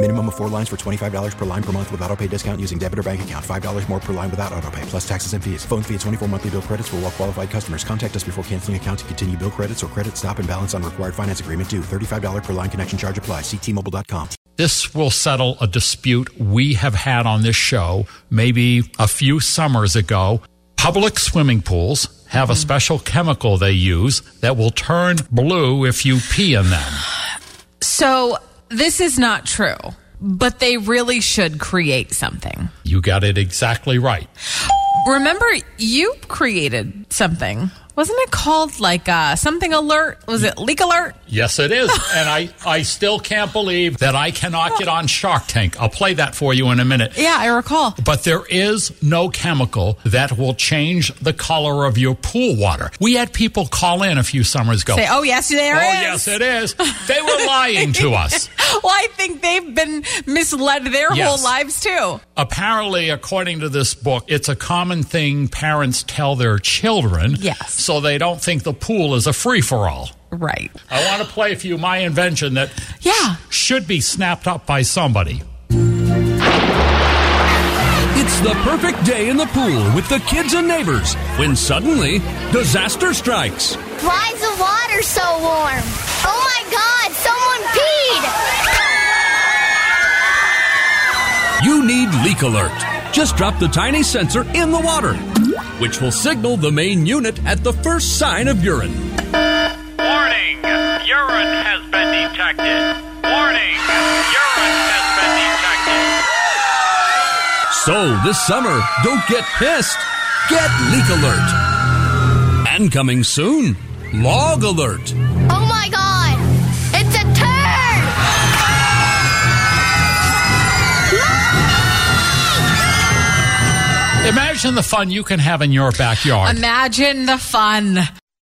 Minimum of four lines for $25 per line per month with auto pay discount using debit or bank account. $5 more per line without auto pay, plus taxes and fees. Phone fee at 24 monthly bill credits for all well qualified customers. Contact us before canceling account to continue bill credits or credit stop and balance on required finance agreement due. $35 per line connection charge apply. Ctmobile.com. This will settle a dispute we have had on this show maybe a few summers ago. Public swimming pools have a mm. special chemical they use that will turn blue if you pee in them. So this is not true, but they really should create something. You got it exactly right. Remember, you created something. Wasn't it called like uh, something alert? Was it leak alert? Yes, it is. and I, I still can't believe that I cannot get on Shark Tank. I'll play that for you in a minute. Yeah, I recall. But there is no chemical that will change the color of your pool water. We had people call in a few summers ago. Say, oh, yes, there oh, is. yes, it is. They were lying to us. well, I think they've been misled their Yes. whole lives too. Apparently, according to this book, it's a common thing parents tell their children. Yes. So they don't think the pool is a free for all. Right. I want to play for you my invention that Yeah. should be snapped up by somebody. It's the perfect day in the pool with the kids and neighbors when suddenly disaster strikes. Why is the water so warm? Oh my god, someone peed! You need Leak Alert. Just drop the tiny sensor in the water, which will signal the main unit at the first sign of urine. So this summer, don't get pissed. Get Leak Alert. And coming soon, Log Alert. Oh my god! It's a turd! Imagine the fun you can have in your backyard. Imagine the fun.